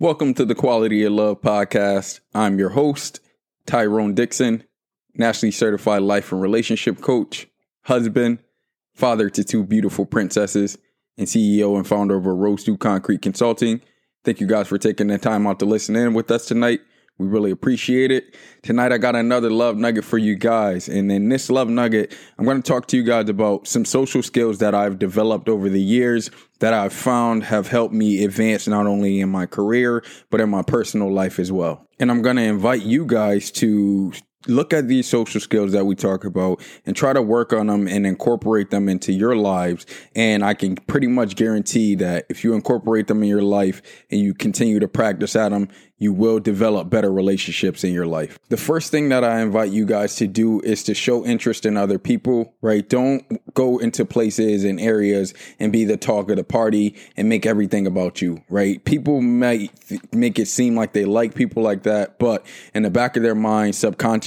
Welcome to the Quality of Love podcast. I'm your host, Tyrone Dixon, nationally certified life and relationship coach, husband, father to two beautiful princesses, and CEO and founder of Rose to Concrete Consulting. Thank you guys for taking the time out to listen in with us tonight. We really appreciate it. Tonight, I got another love nugget for you guys. And in this love nugget, I'm going to talk to you guys about some social skills that I've developed over the years that I've found have helped me advance not only in my career, but in my personal life as well. And I'm going to invite you guys to look at these social skills that we talk about and try to work on them and incorporate them into your lives. And I can pretty much guarantee that if you incorporate them in your life and you continue to practice at them, you will develop better relationships in your life. The first thing that I invite you guys to do is to show interest in other people, right? Don't go into places and areas and be the talk of the party and make everything about you, right? People might make it seem like they like people like that, but in the back of their mind,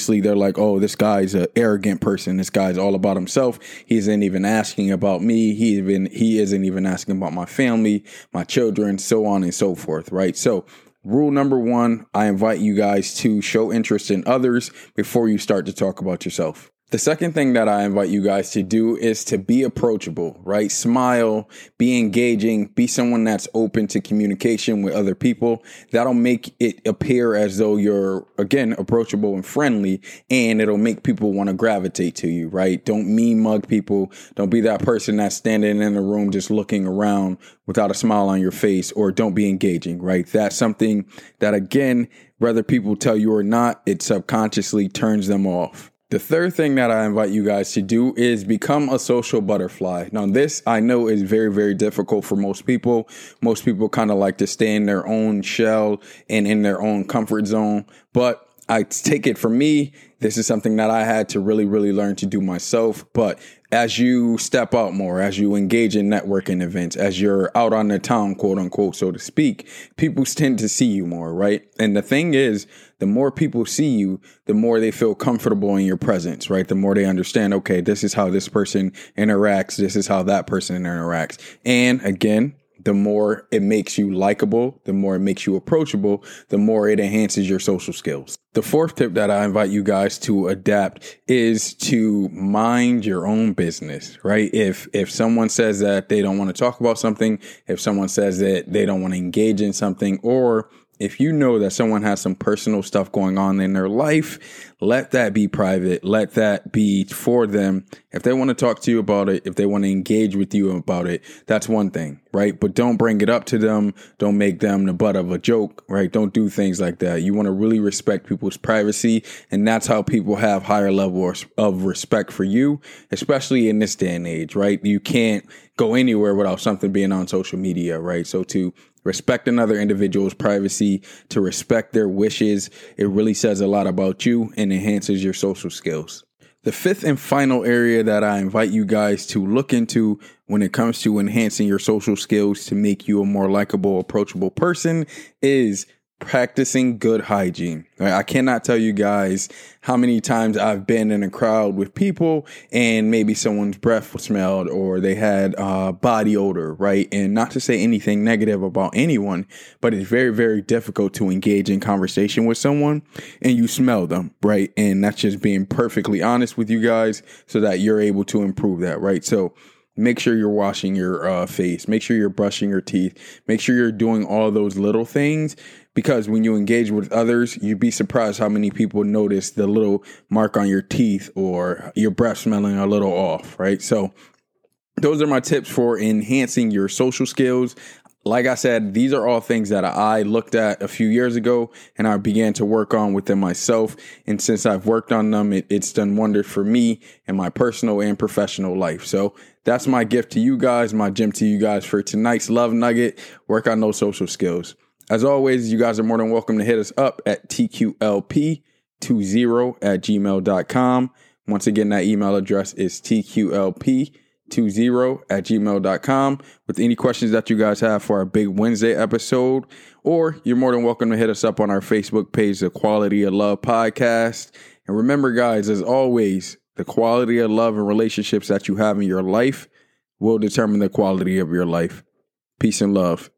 subconsciously, they're like, oh, this guy's an arrogant person. This guy's all about himself. He isn't even asking about me. He even, he isn't even asking about my family, my children, so on and so forth, right? So Rule number one I invite you guys to show interest in others before you start to talk about yourself. The second thing that I invite you guys to do is to be approachable, right? Smile, be engaging, be someone that's open to communication with other people. That'll make it appear as though you're, again, approachable and friendly, and it'll make people want to gravitate to you, right? Don't mean mug people. Don't be that person that's standing in the room just looking around without a smile on your face, or don't be engaging, right? That's something that, again, whether people tell you or not, it subconsciously turns them off. The third thing that I invite you guys to do is become a social butterfly. Now, this I know is very, very difficult for most people. Most people kind of like to stay in their own shell and in their own comfort zone. But I take it for me, this is something that I had to really, really learn to do myself. But as you step out more, as you engage in networking events, as you're out on the town, quote unquote, so to speak, people tend to see you more, right? And the thing is, the more people see you, the more they feel comfortable in your presence, right? The more they understand, okay, this is how this person interacts, this is how that person interacts. And again, the more it makes you likable, the more it makes you approachable, the more it enhances your social skills. The fourth tip that I invite you guys to adapt is to mind your own business, right? If if someone says that they don't want to talk about something, if someone says that they don't want to engage in something or if you know that someone has some personal stuff going on in their life, let that be private. Let that be for them. If they want to talk to you about it, if they want to engage with you about it, that's one thing, right? But don't bring it up to them. Don't make them the butt of a joke, right? Don't do things like that. You want to really respect people's privacy. And that's how people have higher levels of respect for you, especially in this day and age, right? You can't go anywhere without something being on social media, right? So to respect another individual's privacy, to respect their wishes. It really says a lot about you and enhances your social skills. The fifth and final area that I invite you guys to look into when it comes to enhancing your social skills to make you a more likable, approachable person is practicing good hygiene. I cannot tell you guys how many times I've been in a crowd with people and maybe someone's breath smelled or they had uh, body odor, right? And not to say anything negative about anyone, but it's very, very difficult to engage in conversation with someone and you smell them, right? And that's just being perfectly honest with you guys so that you're able to improve that, right? So, make sure you're washing your uh, face make sure you're brushing your teeth make sure you're doing all those little things because when you engage with others you'd be surprised how many people notice the little mark on your teeth or your breath smelling a little off right so those are my tips for enhancing your social skills like I said, these are all things that I looked at a few years ago and I began to work on within myself. And since I've worked on them, it, it's done wonders for me in my personal and professional life. So that's my gift to you guys, my gem to you guys for tonight's love nugget. Work on those social skills. As always, you guys are more than welcome to hit us up at TQLP20 at gmail.com. Once again, that email address is TQLP20 at gmail.com with any questions that you guys have for our big Wednesday episode. Or you're more than welcome to hit us up on our Facebook page, The Quality of Love Podcast. And remember, guys, as always, the quality of love and relationships that you have in your life will determine the quality of your life. Peace and love.